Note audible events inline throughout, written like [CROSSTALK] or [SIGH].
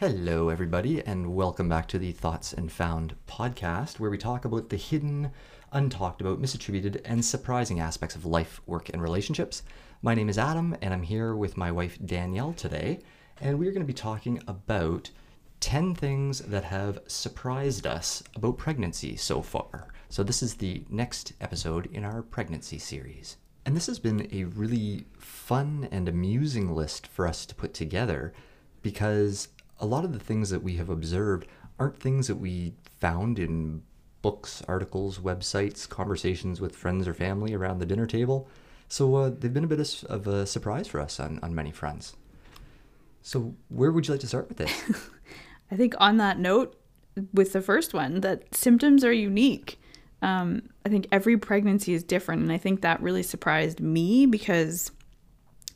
Hello, everybody, and welcome back to the Thoughts and Found podcast, where we talk about the hidden, untalked about, misattributed, and surprising aspects of life, work, and relationships. My name is Adam, and I'm here with my wife Danielle today, and we're going to be talking about 10 things that have surprised us about pregnancy so far. So, this is the next episode in our pregnancy series. And this has been a really fun and amusing list for us to put together because a lot of the things that we have observed aren't things that we found in books, articles, websites, conversations with friends or family around the dinner table. So uh, they've been a bit of, a surprise for us on, on many fronts. So, where would you like to start with this? [LAUGHS] I think on that note, with the first one, that symptoms are unique. Um, I think every pregnancy is different, and I think that really surprised me because,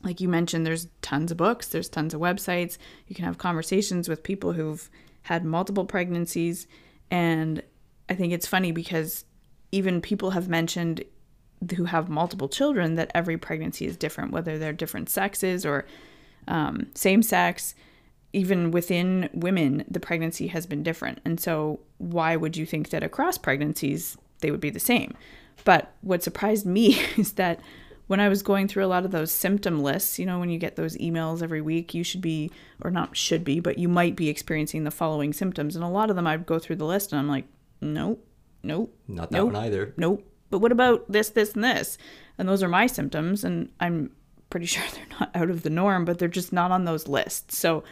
like you mentioned, there's tons of books, there's tons of websites. You can have conversations with people who've had multiple pregnancies, and I think it's funny because even people have mentioned who have multiple children that every pregnancy is different, whether they're different sexes or um, same sex even within women, the pregnancy has been different. And so, why would you think that across pregnancies they would be the same? But what surprised me [LAUGHS] is that when I was going through a lot of those symptom lists, you know, when you get those emails every week, you should be, or not should be, but you might be experiencing the following symptoms. And a lot of them I'd go through the list and I'm like, nope, nope. Not that nope, one either. Nope. But what about this, this, and this? And those are my symptoms. And I'm pretty [LAUGHS] sure they're not out of the norm, but they're just not on those lists. So,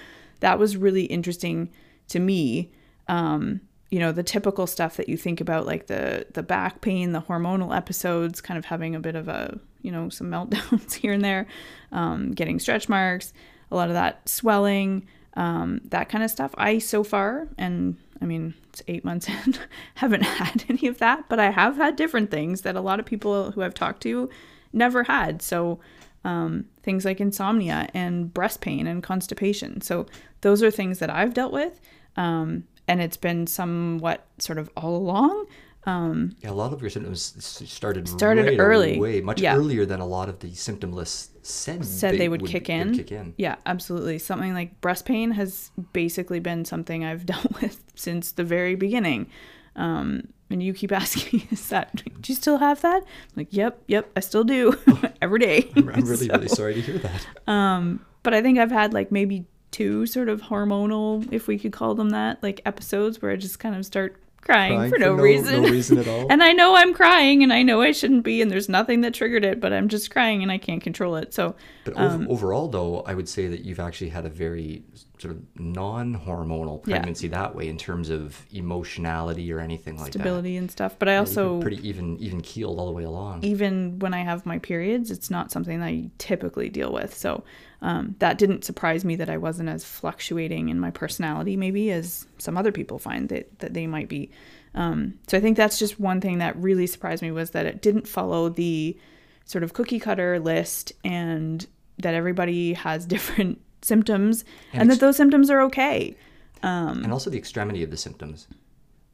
that was really interesting to me. Um, you know, the typical stuff that you think about, like the the back pain, the hormonal episodes, kind of having a bit of a you know some meltdowns [LAUGHS] here and there, um, getting stretch marks, a lot of that swelling, um, that kind of stuff. I so far, and I mean it's eight months [LAUGHS] in, haven't had [LAUGHS] any of that, but I have had different things that a lot of people who I've talked to never had. So um, things like insomnia and breast pain and constipation. So those are things that I've dealt with, um, and it's been somewhat sort of all along. Um, yeah, a lot of your symptoms started started right early, away, much yeah. earlier than a lot of the symptom lists said said they, they would, would, kick in. Would kick in. Yeah, absolutely. Something like breast pain has basically been something I've [LAUGHS] dealt with since the very beginning. Um, and you keep [LAUGHS] asking is that, do you still have that? I'm like, yep, yep, I still do [LAUGHS] every day. I'm, I'm really, so, really sorry to hear that. Um, but I think I've had like maybe two sort of hormonal, if we could call them that, like episodes where I just kind of start crying, crying for, no, for no, reason. No reason at all. [LAUGHS] and I know I'm crying and I know I shouldn't be and there's nothing that triggered it, but I'm just crying and I can't control it. So But um, overall though, I would say that you've actually had a very sort of non-hormonal pregnancy yeah. that way in terms of emotionality or anything like that. stability and stuff. But I also yeah, pretty even even keeled all the way along. Even when I have my periods, it's not something that I typically deal with. So um, that didn't surprise me that I wasn't as fluctuating in my personality maybe as some other people find that that they might be. Um, so I think that's just one thing that really surprised me was that it didn't follow the sort of cookie cutter list and that everybody has [LAUGHS] different symptoms and, and ex- that those symptoms are okay. Um, and also the extremity of the symptoms.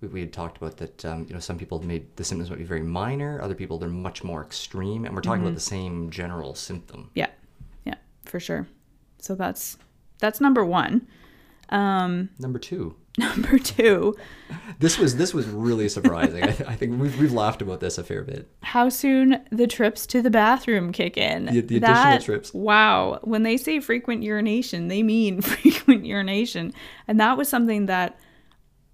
We, we had talked about that. Um, you know, some people may the symptoms might be very minor. Other people they're much more extreme, and we're talking mm-hmm. about the same general symptom. Yeah, yeah, for sure. So that's that's number one. Um, number two. [LAUGHS] Number two. this was this was really surprising. I, I, think we've we've laughed about this a fair bit. How soon the trips to the bathroom kick in? The, the that, additional trips. Wow. When they say frequent urination, they mean [LAUGHS] frequent urination, and that was something that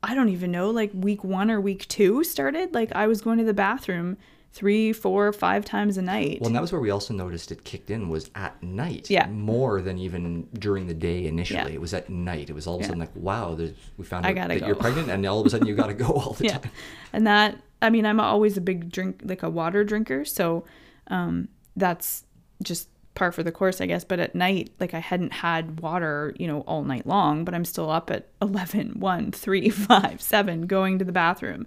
I don't even know. Like week one or week two started. Like I was going to the bathroom three, four, five times a night. Well, and that was where we also noticed it kicked in was at night. Yeah. More than even during the day initially. Yeah. It was at night. It was all of a sudden like, wow, we found out that go. you're pregnant, and all of a sudden you got to go [LAUGHS] all the yeah. time. And that, I mean, I'm always a big drink, like a water drinker, so um, that's just par for the course, I guess. But at night, like I hadn't had water, you know, all night long, but I'm still up at [LAUGHS] 11, 1, 3, 5, 7, going to the bathroom.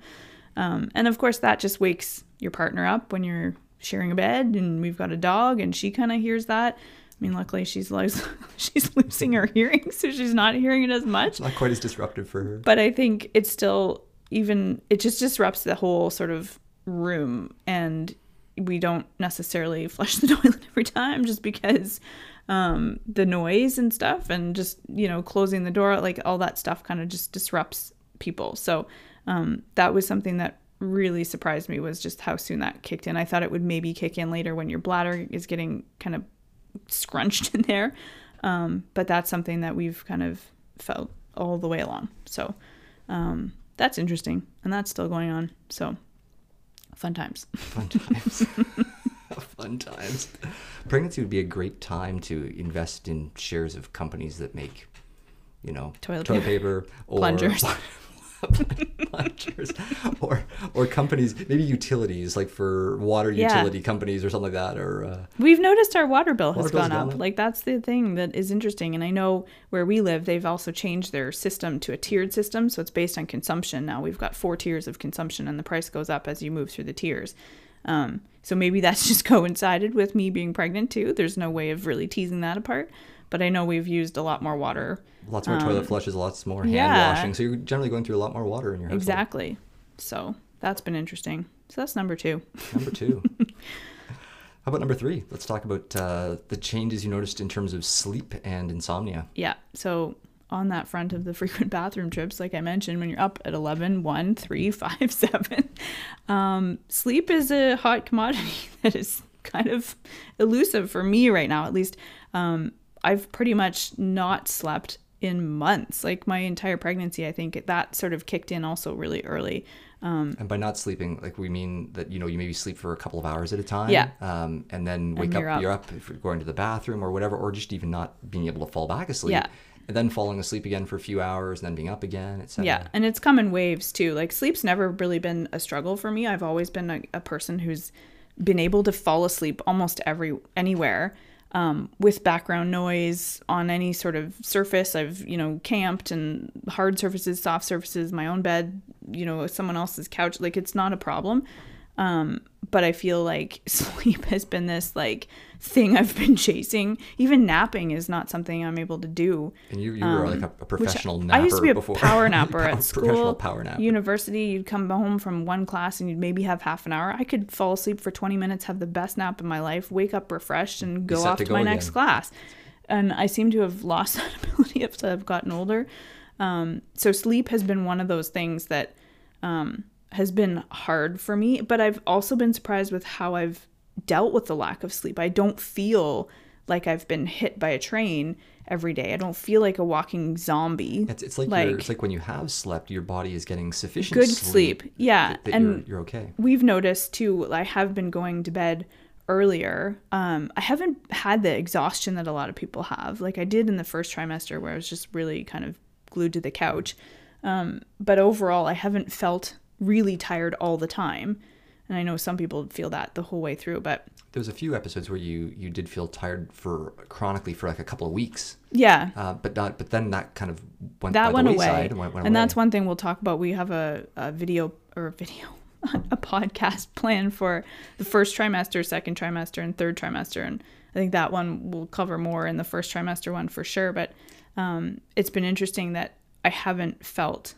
Um, and of course, that just wakes your partner up when you're sharing a bed and we've got a dog and she kind of hears that. I mean, luckily she's like [LAUGHS] she's losing her hearing, so she's not hearing it as much. It's not quite as disruptive for her. But I think it's still even it just disrupts the whole sort of room and we don't necessarily flush [LAUGHS] the toilet every time just because um, the noise and stuff, and just you know closing the door, like all that stuff, kind of just disrupts people. So um, that was something that really surprised me was just how soon that kicked in. I thought it would maybe kick in later when your bladder is getting kind of scrunched [LAUGHS] in there, um, but that's something that we've kind of felt all the way along. So um, that's interesting, and that's still going on. So fun times. Fun [LAUGHS] times. [LAUGHS] Fun times. Pregnancy would be a great time to invest in shares of companies that make, you know, Toilet paper, or Plungers. [LAUGHS] plungers, or or companies, maybe utilities like for water Yeah. utility companies or something like that, or uh, We've noticed our water bill has Water gone up. up. Like that's the thing that is interesting. And I know where we live, they've also changed their system to a tiered system, so it's based on consumption. Now we've got four tiers of consumption, and the price goes up as you move through the tiers. Um, so maybe that's [LAUGHS] just coincided with me being pregnant too. There's no way of really teasing that apart. But I know we've used a lot more water. lots more toilet flushes, lots more hand Um, yeah. washing. So you're generally going through a lot more water in your household. Exactly. So that's been interesting. So that's number two. Number two. [LAUGHS] How about number three? Let's talk about uh, the changes you noticed in terms of sleep and insomnia. Yeah. So on that front of the [LAUGHS] frequent bathroom trips, like I mentioned, when you're up at 11, 1, 3, [LAUGHS] 5, 7, um, sleep is a hot commodity that is kind of elusive for me right now. At least um, I've pretty much not slept in months. Like my entire pregnancy, I think that sort of kicked in also really early. And by not sleeping, like we mean that you know you maybe sleep for a couple of hours at a time. Yeah. Um, and then wake you're up, up. You're up if you're going to the bathroom or whatever, or just even not being able to fall back asleep. Yeah. And then falling asleep again for a few hours, and then being up again, etc. Yeah, and it's come in waves too. Like sleep's never really been a struggle for me. I've always been a, a person who's been able to fall asleep almost every anywhere um, with background noise on any sort of surface. I've you know camped and hard surfaces, soft surfaces, my own bed, you know, someone else's couch. Like it's not a problem. Um, but I feel like [LAUGHS] sleep has been this like thing I've been chasing. Even napping is not something I'm able to do. And you, you were like a, a Um, professional napper I used to be a before. power napper [LAUGHS] at school, power napper. university. You'd come home from one class and you'd maybe have half an hour. I could fall asleep for 20 minutes, have the best nap in my life, wake up refreshed, and go off to to, go my next class. And I seem to have lost [LAUGHS] that ability as I've gotten older. Um, so sleep has been one of those things that um, has been hard for me. But I've also been surprised with how I've dealt with the lack of sleep. I don't feel like I've been hit by a train every day. I don't feel like a walking zombie. It's, it's like, Like- it's like when you have slept, your body is getting sufficient Good sleep. Yeah, that, that and you're, you're okay. we've noticed too i have been going to bed earlier um i haven't had the exhaustion that a lot of people have like i did in the first trimester where i was just really kind of glued to the couch um but overall i haven't felt really tired all the time. And i know some people feel that the whole way through but There was a few episodes where you you did feel tired for chronically for like a couple of weeks, yeah. Uh, but not. But then that kind of went that went away. went, went and away. that's one thing we'll talk about. We have a, a video or a video [LAUGHS] a podcast plan for the first trimester second trimester and third trimester. And i think that one will cover more in the first trimester one for sure. But um, it's been interesting that i haven't felt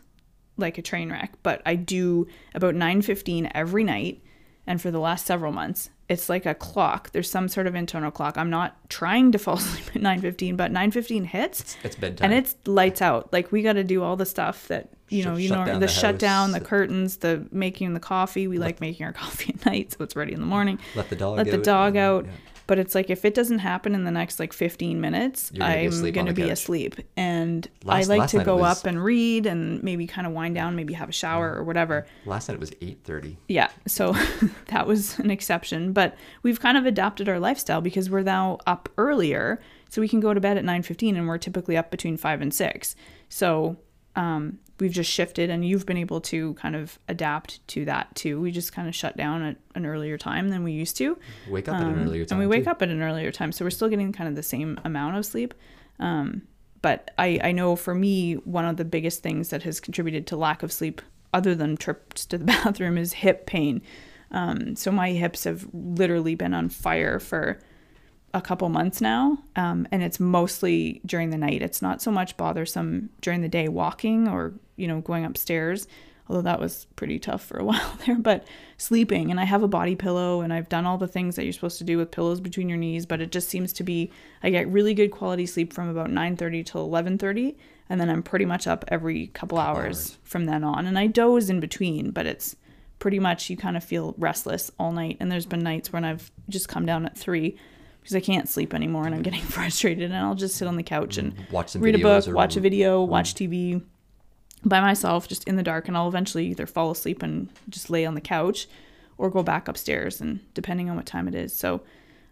like a train wreck but i do about 9.15 every night and for the last several months it's like a clock there's some sort of internal clock i'm not trying to fall [LAUGHS] asleep at 9.15 but 9.15 hits It's bedtime. and it's lights out. Like we got to do all the stuff that you know, you know, the, the shutdown, the curtains, the making the coffee. We like making our [LAUGHS] coffee at night, so it's ready in the morning. let the dog Let the out, dog and- out. yeah. But it's like if it doesn't happen in the next like 15 minutes, gonna I'm gonna be couch. asleep. And Last- I like to go was- up and read and maybe kind of wind down, maybe have a shower or whatever. Last night it was eight thirty. Yeah, so [LAUGHS] that was an exception, but we've kind of adapted our lifestyle because we're now up earlier, so we can go to bed at 9:15 and we're typically up between 5 and 6. So, um we've just shifted and you've been able to kind of adapt to that too. We just kind of shut down at an earlier time than we used to. Wake up at an earlier time. Um, And we wake too. up at an earlier time, so we're still getting kind of the same amount of sleep. Um, but I, I know for me, one of the biggest things that has contributed to lack of sleep, other than trips to the [LAUGHS] bathroom, is hip pain. Um, so my hips have literally been on fire for a couple months now, um, and it's mostly during the night. It's not so much bothersome during the day walking or you know going upstairs. although that was pretty tough for a [LAUGHS] while there. But sleeping, and I have a body pillow, and I've done all the things that you're supposed to do with pillows between your knees. But it just seems to be I get really good quality sleep from about 9:30 till 11:30, and then I'm pretty much up every couple, hours, hours. from then on, and I doze in between, but it's pretty much you kind of feel restless all night. And there's been nights when I've just come down at three because I can't sleep anymore and I'm getting [LAUGHS] frustrated, and I'll just sit on the couch and Watch some read a book, watch a video, watch TV by myself, just in the dark, and I'll eventually either fall asleep and just lay on the couch, or go back upstairs, and depending on what time it is. So,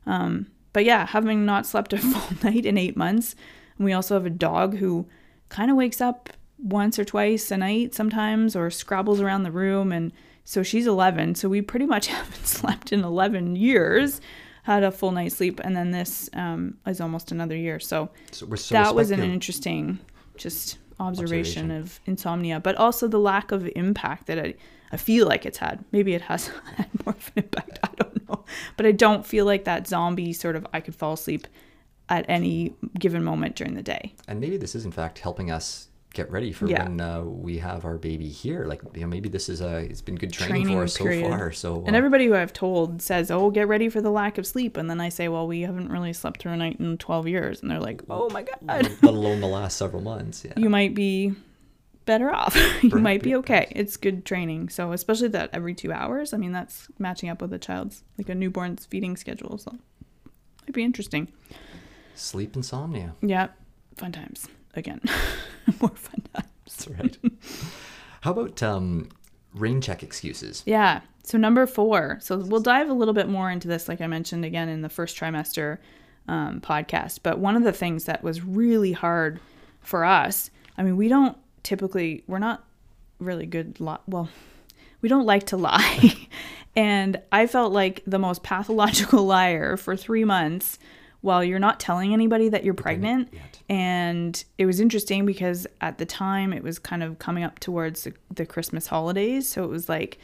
um, but yeah, having not slept [LAUGHS] a full night in eight months, and we also have a dog who kind of wakes up once or twice a night sometimes, or scrabbles around the room, and so she's 11. So we pretty much [LAUGHS] haven't slept in 11 years. Had a full night's sleep, and then this um, is almost another year. So So we're so that was an interesting just Observation. observation, of insomnia, but also the lack of impact that I, I feel like it's had. Maybe it has [LAUGHS] had more of an impact. I don't know. But I don't feel like that zombie sort of I could fall asleep at any given moment during the day. And maybe this is in fact helping us get ready for Yeah. when uh, we have our baby here. Like you know, maybe this is a it's been good training, Training for us so period. far. So And uh, everybody who I've told says, "Oh, get ready for the lack of sleep." And then I say, "Well, we haven't really slept through a night in 12 years." And they're like, "Oh my god." let alone the last several months. Yeah. you might be better off. [LAUGHS] you might be okay. It's good training. So especially that every two hours. I mean, that's matching up with a child's like a newborn's feeding schedule. So it'd be interesting. Sleep insomnia. Yeah, fun times again. [LAUGHS] More fun times. Right. How about um, rain check excuses? Yeah. So number four. So we'll dive a little bit more into this, like I mentioned again in the first trimester um, podcast. But one of the things that was really hard for us. I mean, we don't typically. We're not really good. Li- well, we don't like to lie, [LAUGHS] and I felt like the most pathological [LAUGHS] liar for three months. While you're not telling anybody that you're pregnant, and it was interesting because at the time it was kind of coming up towards the, the Christmas holidays. So it was like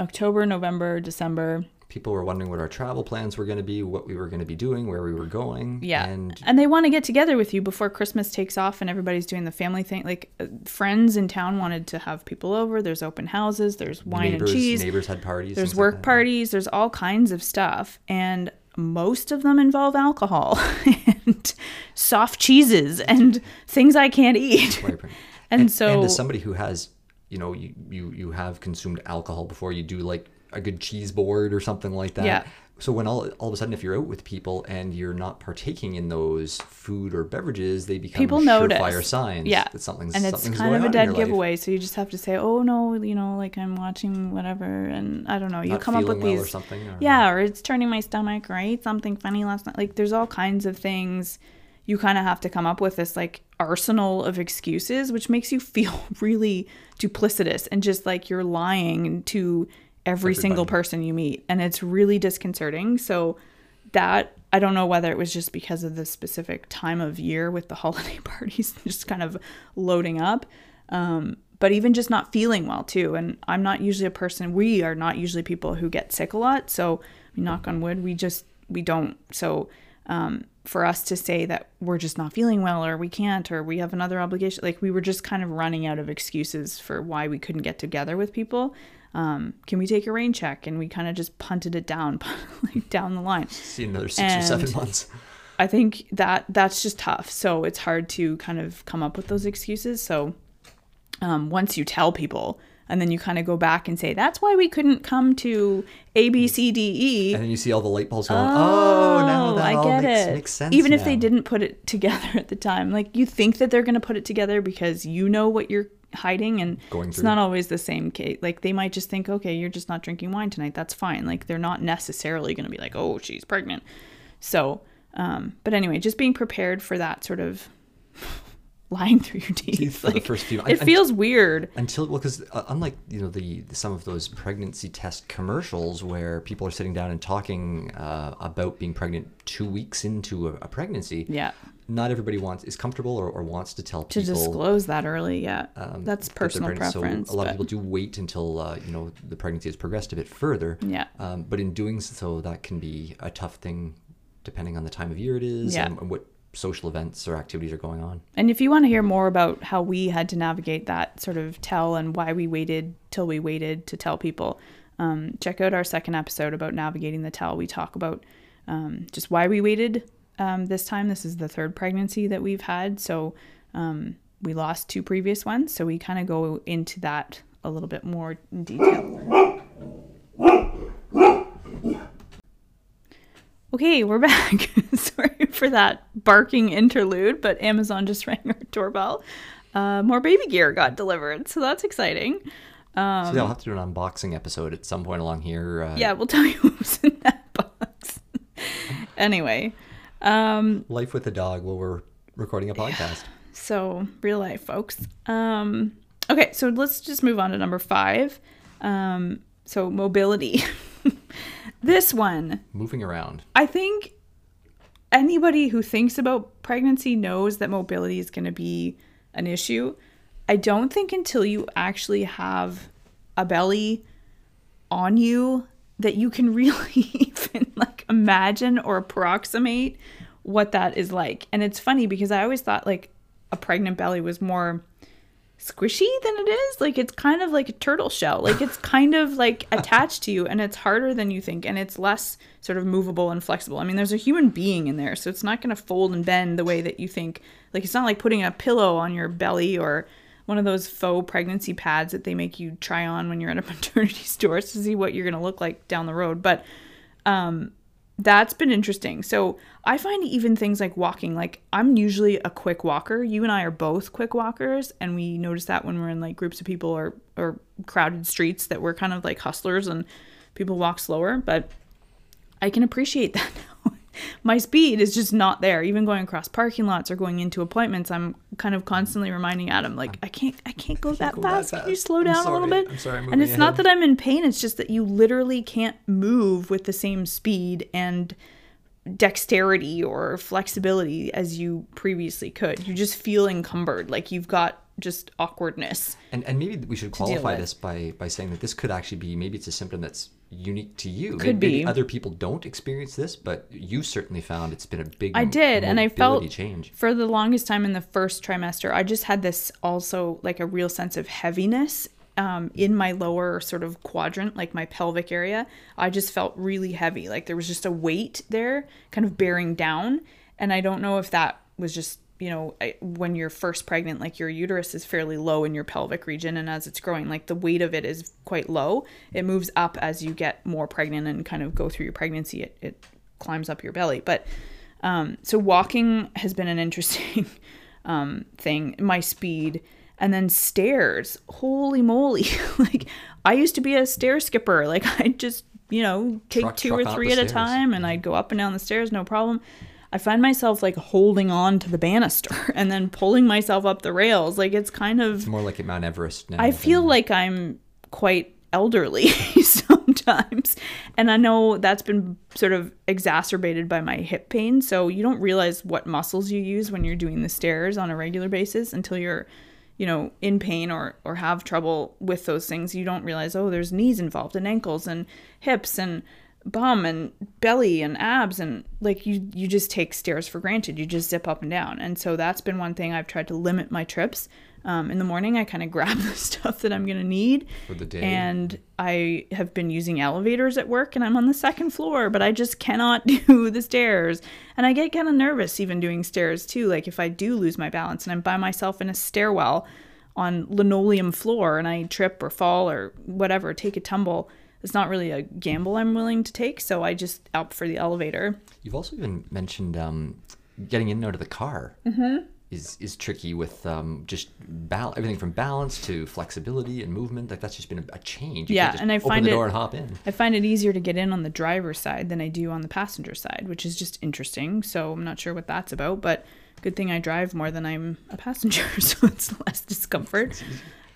October, November, December. People were wondering what our travel plans were going to be, what we were going to be doing, where we were going. Yeah. And And they want to get together with you before Christmas takes off and everybody's doing the family thing. Like uh, friends in town wanted to have people over. There's open houses, there's wine neighbors, and cheese, neighbors had parties. there's things like work parties, there's all kinds of stuff. And most of them involve alcohol [LAUGHS] and soft cheeses and things I can't eat. Right, right. [LAUGHS] And, so and as somebody who has, you know, you, you you have consumed alcohol before, you do like a good cheese board or something like that. Yeah. So when all all of a sudden, if you're out with people and you're not partaking in those food or beverages, they become people notice. surefire signs yeah. that something's and it's something's kind of a dead your life. giveaway. So you just have to say oh no you know like i'm watching whatever and i don't know you Not come up with well or these something, or- yeah or it's turning my stomach or i ate something funny last night. Like there's all kinds of things you kind of have to come up with this like arsenal of excuses which makes you feel [LAUGHS] really duplicitous and just like you're lying to every single person you meet and it's really disconcerting so that I don't know whether it was just because of the specific time of year with the [LAUGHS] holiday parties just kind of loading up. Um, but even just not feeling well too. And I'm not usually a person, we are not usually people who get sick a lot. So knock on wood, we just, we don't. So um, for us to say that we're just not feeling well or we can't or we have another obligation, like we were just kind of running out of excuses for why we couldn't get together with people. Um, can we take a rain check? And we kind of just punted it down, [LAUGHS] like down the line. See another six or seven months. I think that that's just tough. So it's hard to kind of come up with those excuses. So um, once you tell people, and then you kind of go back and say, "That's why we couldn't come to A, B, C, D, E." And then you see all the light bulbs going. Oh, now that I all get makes, it. makes sense. Even if they didn't put it [LAUGHS] together at the time, like you think that they're going to put it together because you know what you're hiding, and Going it's through. not always the same case. Like they might just think, okay, you're just not drinking wine tonight. That's fine. Like they're not necessarily going to be like, oh, she's pregnant. So, um, but anyway, just being prepared for that sort of lying through your teeth. Teeth for the first few- it feels weird. until well because uh, unlike you know the some of those pregnancy test commercials where people are sitting down and talking uh, about being pregnant two weeks into a, a pregnancy Yeah. not everybody wants is comfortable or, or wants to tell people To disclose that early, yeah, um, that's personal pregnant. preference. so a lot but- of people do wait until uh, you know the pregnancy has progressed a bit further Yeah. um, but in doing so that can be a tough thing depending on the time of year it is Yeah. and what social events or activities are going on. And if you want to hear more about how we had to navigate that sort of tell and why we waited till we waited to tell people, um, check out our second episode about navigating the tell. We talk about um, just why we waited um, this time. This is the third pregnancy that we've had. So um, we lost two previous ones. So we kind of go into that a little bit more in detail. Okay, we're back. [LAUGHS] Sorry for that barking interlude, but Amazon just [LAUGHS] rang our doorbell. Uh, more baby gear got delivered, so that's exciting. Um, so they'll have to do an unboxing episode at some point along here. Uh, yeah, we'll tell [LAUGHS] you what's in that box. anyway, um, life with a dog while we're recording a podcast. So real life, folks. Um, okay, so let's just move on to number five. Um, so mobility. [LAUGHS] this one, Moving around. I think anybody who thinks about pregnancy knows that mobility is going to be an issue. I don't think until you actually have a belly on you that you can [LAUGHS] really even like imagine or approximate what that is like. And it's funny because I always thought like a pregnant belly was more squishy than it is. Like it's kind of like a turtle shell. Like it's kind of like [LAUGHS] attached to you and it's harder than you think and it's less sort of movable and flexible. I mean, there's a human being in there, so it's not going to fold and bend the way that you think. Like it's not like putting a pillow on your belly or one of those faux pregnancy pads that they make you try on when you're at a [LAUGHS] maternity store to see what you're going to look like down the road. But um that's been interesting. So I find even things like walking, like I'm usually a quick walker. You and I are both quick walkers, and we notice that when we're in like groups of people or or crowded streets that we're kind of like hustlers and people walk slower. But I can appreciate [LAUGHS] that now. My speed is just not there. Even going across parking lots or going into appointments, I'm kind of constantly reminding Adam, like, I can't, I can't go, that, go that fast. Can you slow down a little bit? I'm sorry, I'm and it's not that I'm in pain. It's just that you literally can't move with the same speed and dexterity or flexibility as you previously could. You just feel encumbered, like you've got just awkwardness. And and maybe we should qualify this by by saying that this could actually be maybe it's a symptom that's unique to you. Could maybe, maybe be. other people don't experience this, but you certainly found it's been a big. I did, and I felt change. for the longest time in the first trimester, I just had this also like a real sense of heaviness um, in my lower sort of quadrant, like my pelvic area. I just felt really heavy, like there was just a weight there, kind of bearing down. And I don't know if that was just you know when you're first pregnant, like your uterus is fairly low in your pelvic region, and as it's growing, like the weight of it is quite low. It moves up as you get more pregnant and kind of go through your pregnancy. It, it climbs up your belly, but um, so walking has been an interesting [LAUGHS] um, thing. My speed and then stairs. Holy moly! [LAUGHS] like I used to be a stair skipper. Like [LAUGHS] I just you know take Truck- two truck or three at a time, and I'd go up and down the stairs, no problem. I find myself like holding on to the banister [LAUGHS] and then pulling myself up the rails. Like it's kind of It's more like at Mount Everest now. I feel than- like I'm quite elderly [LAUGHS] sometimes. And I know that's been sort of exacerbated by my hip pain. So you don't realize what muscles you use when you're doing the stairs on a regular basis until you're, you know, in pain or or have trouble with those things. You don't realize, oh, there's knees involved and ankles and hips and bum and belly and abs and like you you just take stairs for granted. You just zip up and down. And so that's been one thing i've tried to limit my trips. Um, in the morning i kind of [LAUGHS] grab the stuff that i'm going to need. For the day. and i have been using elevators at work and i'm on the second floor but i just cannot [LAUGHS] do the stairs. And i get kind of nervous even doing stairs too. Like if i do lose my balance and i'm by myself in a stairwell on linoleum floor and i trip or fall or whatever take a tumble it's not really a gamble I'm willing to take, so I just opt for the elevator. You've also even mentioned um, getting in and out of the car Mm-hmm. is is tricky with um, just bal- everything from balance to flexibility and movement. Like that's just been a, a change. You Yeah, and I open find the it- door and hop in. I find it easier to get in on the driver's side than I do on the passenger side, which is just interesting. So I'm not sure what that's about, but good thing I drive more than I'm a passenger, [LAUGHS] so it's less discomfort.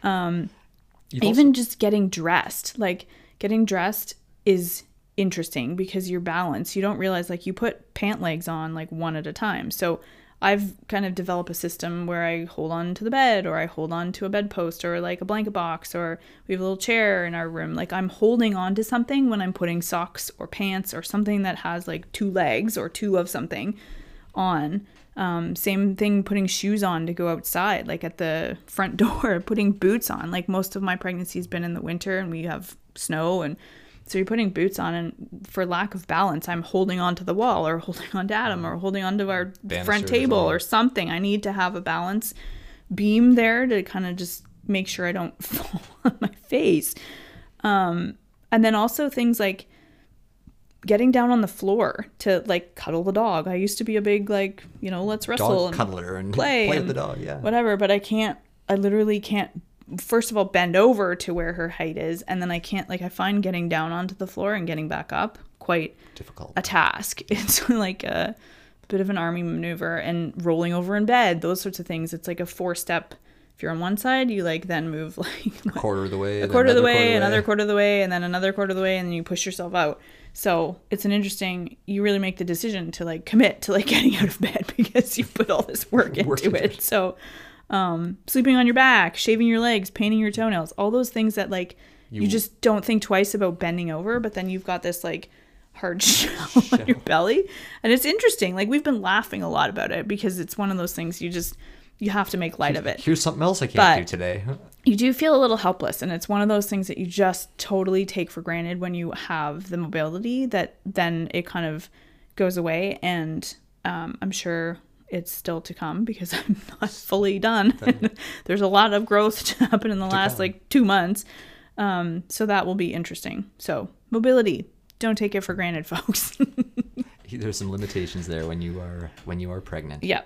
You've even just getting dressed like getting dressed is interesting because your balance you don't realize like you put pant legs on like one at a time. So i've kind of developed a system where i hold on to the bed or i hold on to a bedpost or like a blanket box or we have a little chair in our room. Like i'm holding on to something when i'm putting socks or pants or something that has like two legs or two of something on Um, same thing putting shoes on to go outside, like at the front [LAUGHS] door, putting boots on. Like most of my pregnancy has been in the winter and we have snow and so you're putting boots on and for lack of balance, I'm holding onto the wall or [LAUGHS] holding on to Adam or holding onto our Banisters front table or something. I need to have a balance beam there to kind of just make sure I don't [LAUGHS] fall on my face. Um, and then also things like getting down on the floor to like cuddle the dog. I used to be a big like, you know, let's wrestle Dog and cuddler and play play, and with the dog. Yeah. whatever, but I can't I literally can't first of all bend over to where her height is and then I can't like I find getting down onto the floor and getting back up quite Difficult. a task. [LAUGHS] It's like a bit of an army maneuver and rolling over in bed, those sorts of things. It's like a four step. If you're on one side, you like then move [LAUGHS] like A quarter of the way. a quarter of the another way, another quarter of the way, and then another quarter of the way, and then you push yourself out. So it's an interesting. You really make the decision to like commit to like [LAUGHS] getting out of bed because you put all this work into Work into it. So, um, sleeping on your back, shaving your legs, painting your toenails, all those things that like you, You- just don't think twice about bending over, but then you've got this like hard [LAUGHS] shell on your belly, and it's interesting. Like we've been laughing a lot about it because it's one of those things you just you have to make light of it Here's something else I can't But- do today. [LAUGHS] you do feel a little helpless and it's one of those things that you just totally take for granted when you have the mobility that then it kind of goes away and um, i'm sure it's still to come because [LAUGHS] i'm not fully done [LAUGHS] there's a lot of growth to happen in the last come. like two months um, so that will be interesting so mobility don't take it for granted folks There's some limitations there when you are when you are pregnant. yeah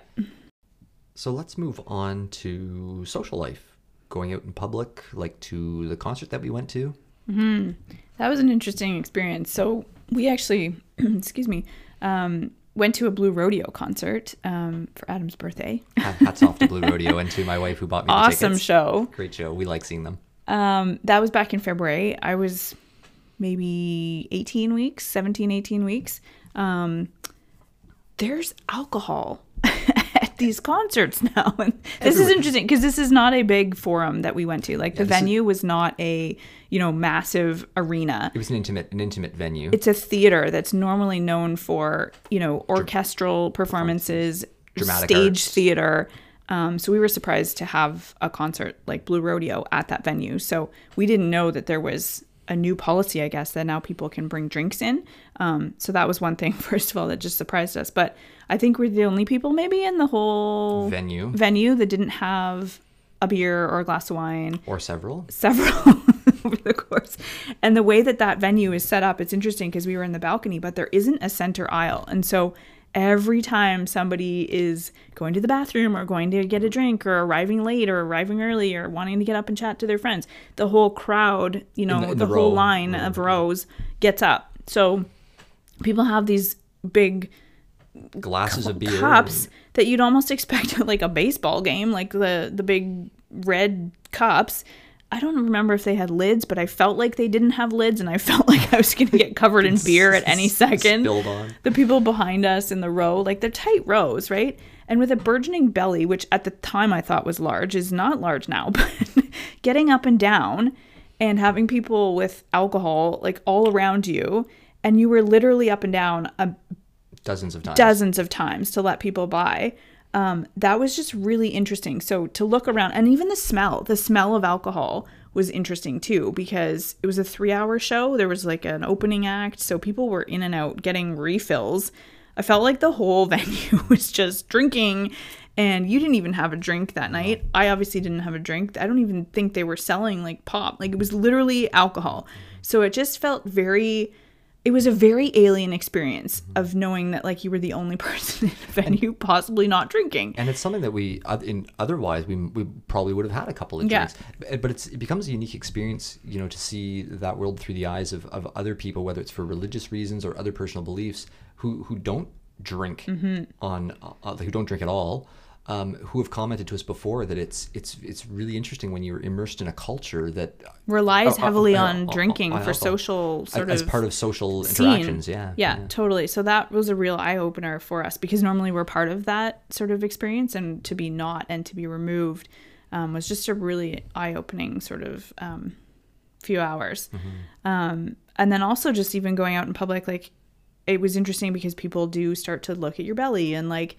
So let's move on to social life. Going out in public, like to the concert that we went to. That was an interesting experience. So we actually, [CLEARS THROAT] excuse me, um, went to a Blue Rodeo concert um, for Adam's birthday. Hats off to Blue Rodeo and to my [LAUGHS] wife who bought me the Awesome tickets. show. Great show. We like seeing them. Um, that was back in February. I was maybe 18 weeks, 17, 18 weeks. Um, there's alcohol these concerts [LAUGHS] now. And this is interesting because this is not a big forum that we went to. Like the this is- venue was not a, you know, massive arena. It was an intimate an intimate venue. It's a theater that's normally known for, you know, orchestral performances, Dramatic stage arts. theater. Um, so we were surprised to have a concert like Blue Rodeo at that venue. So we didn't know that there was a new policy, I guess, that now people can bring drinks in. Um, so that was one thing, [LAUGHS] first of all, that just surprised us. But I think we're the only people maybe in the whole venue venue that didn't have a beer or a glass of wine or several. several [LAUGHS] over the course. And the way that that venue is set up, it's interesting because we were in the balcony, but there isn't a center aisle. And so every time somebody is going to the bathroom or going to get a drink or arriving late or arriving early or wanting to get up and chat to their friends, the whole crowd, you know, the- in the, the whole row. line of rows gets up. So people have these big Glasses of beer. cups that you'd almost [LAUGHS] expect at like a baseball game, like the the big red cups. I don't remember if they had lids, but I felt like they didn't have lids, and I [LAUGHS] felt like I was going to get covered in beer at any second. Spilled on. The people behind us in the row, like they're tight rows, right? And with a burgeoning belly, which at the time I thought was large, is not large now, [LAUGHS] but getting up and down and having people with alcohol like all around you, and you were literally up and down a Dozens of times. dozens of times to let people by. Um, that was just really interesting. So to look around, and even the smell, the smell of alcohol was interesting too because it was a three hour show. There was like an opening act, so people were in and out getting refills. I felt like the whole [LAUGHS] venue was just drinking, and you didn't even have a drink that night. I obviously didn't have a drink. I don't even think they were selling like pop. Like it was literally alcohol. So it just felt very it was a very alien experience of knowing that like you were the only [LAUGHS] person in a venue possibly not drinking. and it's something that we in otherwise we, we probably would have had a couple of drinks but but it's it becomes a unique experience you know to see that world through the eyes of, of other people whether it's for religious reasons or other personal beliefs who who don't drink Mm-hmm. on uh, who don't drink at all um, who have commented to us before that it's it's it's really interesting when you're immersed in a culture that Relies uh, uh, heavily uh, on uh, drinking on for alcohol. social sort as of part of social scene. interactions yeah yeah, totally. So that was a real eye opener for us because normally we're part of that sort of experience, and to be not and to be removed um, was just a really eye opening sort of um, few hours. Um, and then also just even going out in public, like it was interesting because people do start to look at your belly and like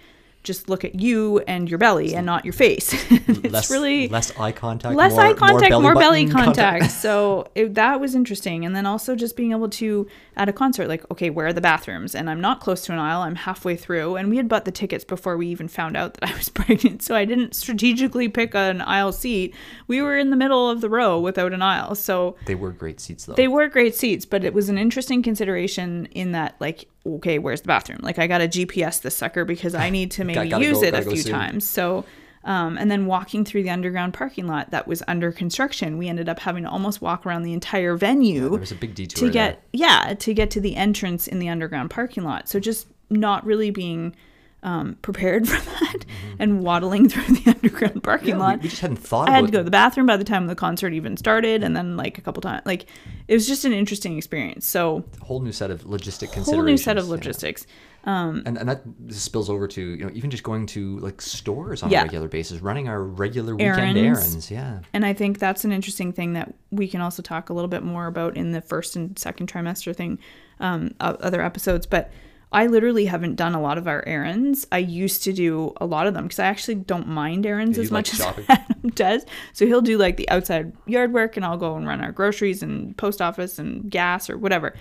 just look at you and your belly and not your face. [LAUGHS] it's less, really less eye contact, less more, eye contact, more belly, button contact. [LAUGHS] so it, that was interesting. And then also just being able to at a concert, like, okay, where are the bathrooms? And I'm not close to an aisle. I'm halfway through, and we had bought the tickets before we even found out that I was [LAUGHS] pregnant. So I didn't strategically pick an aisle seat. We were in the middle of the row without an aisle. So They were great seats though. they were great seats, but it was an interesting consideration in that, like, okay, where's the bathroom? Like, I got to GPS this sucker because I [SIGHS] need to maybe gotta use go- it a few soon. times. So, um, and then walking through the underground parking lot that was under construction, we ended up having to almost walk around the entire venue there was a big detour to there. get, yeah, to get to the entrance in the underground parking lot. So just not really being um, prepared [LAUGHS] for that and waddling through the [LAUGHS] underground parking Mm-hmm. Yeah, lot. we just hadn't thought I had to go to the bathroom by the time the concert even started, and then like a couple times, like it was just an interesting experience. So a whole new set of logistic considerations. A whole new set of yeah. logistics. And, and that spills over to you know even just going to like stores on Yeah. a regular basis, running our regular weekend Errands. errands. Yeah, And I think that's an interesting thing that we can also talk a little bit more about in the first and second trimester thing, um, other episodes. But I literally haven't done a lot of our errands. I used to do a lot of them because I actually don't mind errands Yeah, as like much as. Adam [LAUGHS] does. So he'll do like the outside yard work, and I'll go and run our groceries and post office and gas or whatever.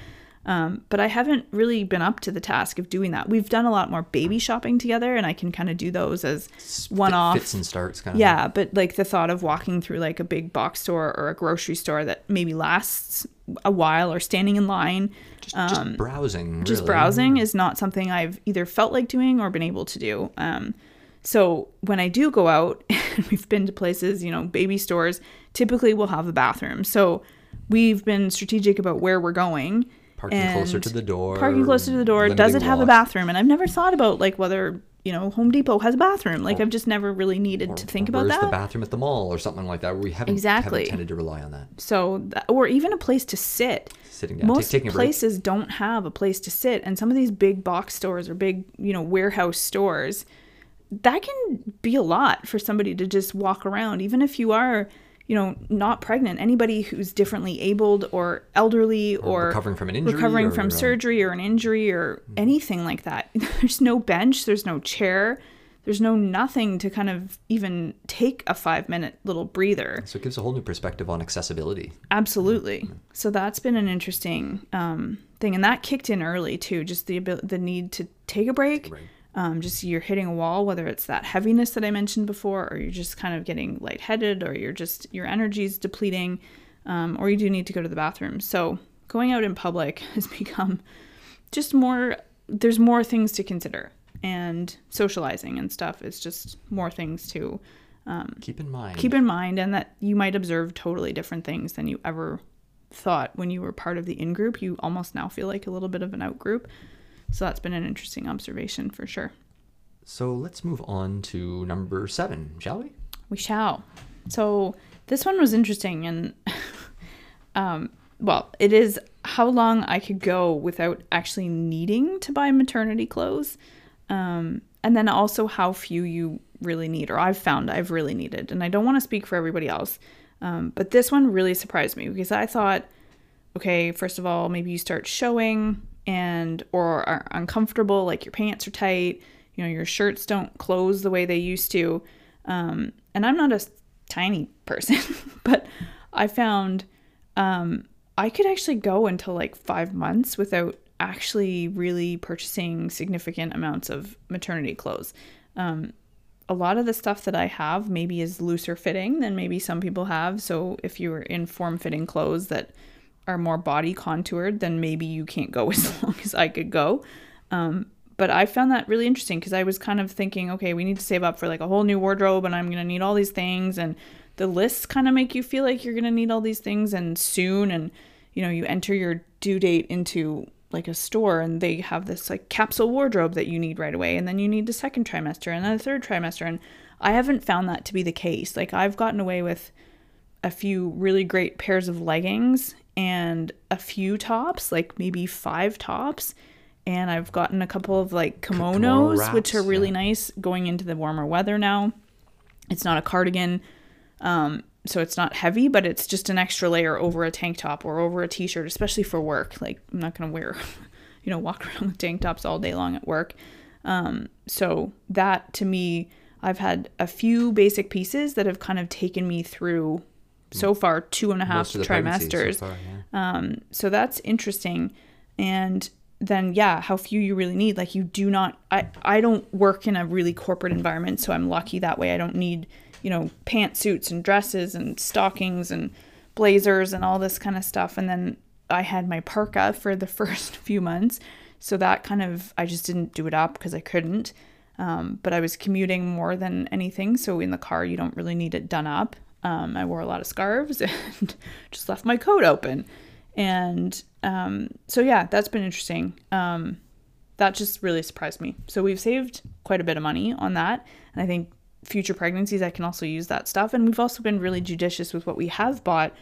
Um, but I haven't really been up to the task of doing that. We've done a lot more baby shopping together, and I can kind of do those as one off. fits and starts kind of. Yeah, but like the thought of walking through like a big box store or a grocery store that maybe lasts a while or standing in line, just, just browsing. um, just browsing is not something I've either felt like doing or been able to do. Um, so when I do go out, [LAUGHS] and we've been to places, you know, baby stores, typically we'll have a bathroom. So we've been strategic about where we're going. Parking closer to the door. Parking closer to the door. Does it have a bathroom? And I've never thought about like whether you know Home Depot has a bathroom. Like I've just never really needed to think about Where's that. the bathroom at the mall or something like that? Where we haven't, Exactly. haven't tended to rely on that. so that, or even a place to sit Sitting down, most take, taking a break. places don't have a place to sit and some of these big box stores or big you know warehouse stores that can be a lot for somebody to just walk around even if you are you know not pregnant anybody who's differently abled or elderly or, recovering from an injury recovering or, from um, surgery or an injury or anything like that [LAUGHS] there's no bench there's no chair there's no nothing to kind of even take a five minute little breather So it gives a whole new perspective on accessibility. Absolutely. So that's been an interesting um, thing, and that kicked in early too. Just the abil- the need to take a break. break. Um, just you're hitting a wall, whether it's that heaviness that I mentioned before, or you're just kind of getting lightheaded, or you're just your energy's depleting, um, or you do need to go to the bathroom. So going out in public [LAUGHS] has become just more. There's more things to consider, and socializing and stuff is just more things to Keep in mind. keep in mind and that you might observe totally different things than you ever thought when you were part of the in group you almost now feel like a little bit of an out group so that's been an interesting observation for sure. So let's move on to number seven, shall we? we shall. So this one was interesting and [LAUGHS] um well it is how long i could go without actually needing to buy maternity clothes um and then also how few you really need or i've found i've really needed. And i don't want to speak for everybody else um, but this one really surprised me because i thought okay first of all maybe you start showing and or are uncomfortable like your pants are tight you know your shirts don't close the way they used to um, and i'm not a tiny person [LAUGHS] but i found um, i could actually go until like five months without actually really purchasing significant amounts of maternity clothes um, a lot of the stuff that I have maybe is looser fitting than maybe some people have. So if you were in form fitting clothes that are more body contoured, then maybe you can't go [LAUGHS] as long as I could go. Um, but I found that really interesting because I was kind of thinking, okay, we need to save up for like a whole new wardrobe and I'm going to need all these things. And the lists kind of make you feel like you're going to need all these things and soon. And, you know, you enter your due date into like a store and they have this like capsule wardrobe that you need right away and then you need the second trimester and then the third trimester and I haven't found that to be the case. Like I've gotten away with a few really great pairs of leggings and a few tops, like maybe five tops. And I've gotten a couple of like kimono kimonos, which are really yeah. nice going into the warmer weather now. It's not a cardigan, um, so it's not heavy, but it's just an extra layer over a tank top or over a t shirt, especially for work. Like, I'm not going to wear, [LAUGHS] you know, walk around with tank tops all day long at work. Um, so that to me, I've had a few basic pieces that have kind of taken me through so far two and a half the so trimesters. far, yeah. Um, so that's interesting. And then yeah, how few you really need. Like you do not I I don't work in a really corporate environment, so I'm lucky that way. I don't need, you know, pantsuits and dresses and stockings and blazers and all this kind of stuff. And then I had my parka for the [LAUGHS] first few months. So that kind of I just didn't do it up because I couldn't. Um, but I was commuting more than anything, so in the car you don't really need it done up. Um, I wore a lot of scarves [LAUGHS] and just left my coat open, and um, so yeah, that's been interesting. Um, that just really surprised me. So we've saved quite a bit of money on that, and I think future pregnancies I can also use that stuff. And we've also been really judicious with what we have bought.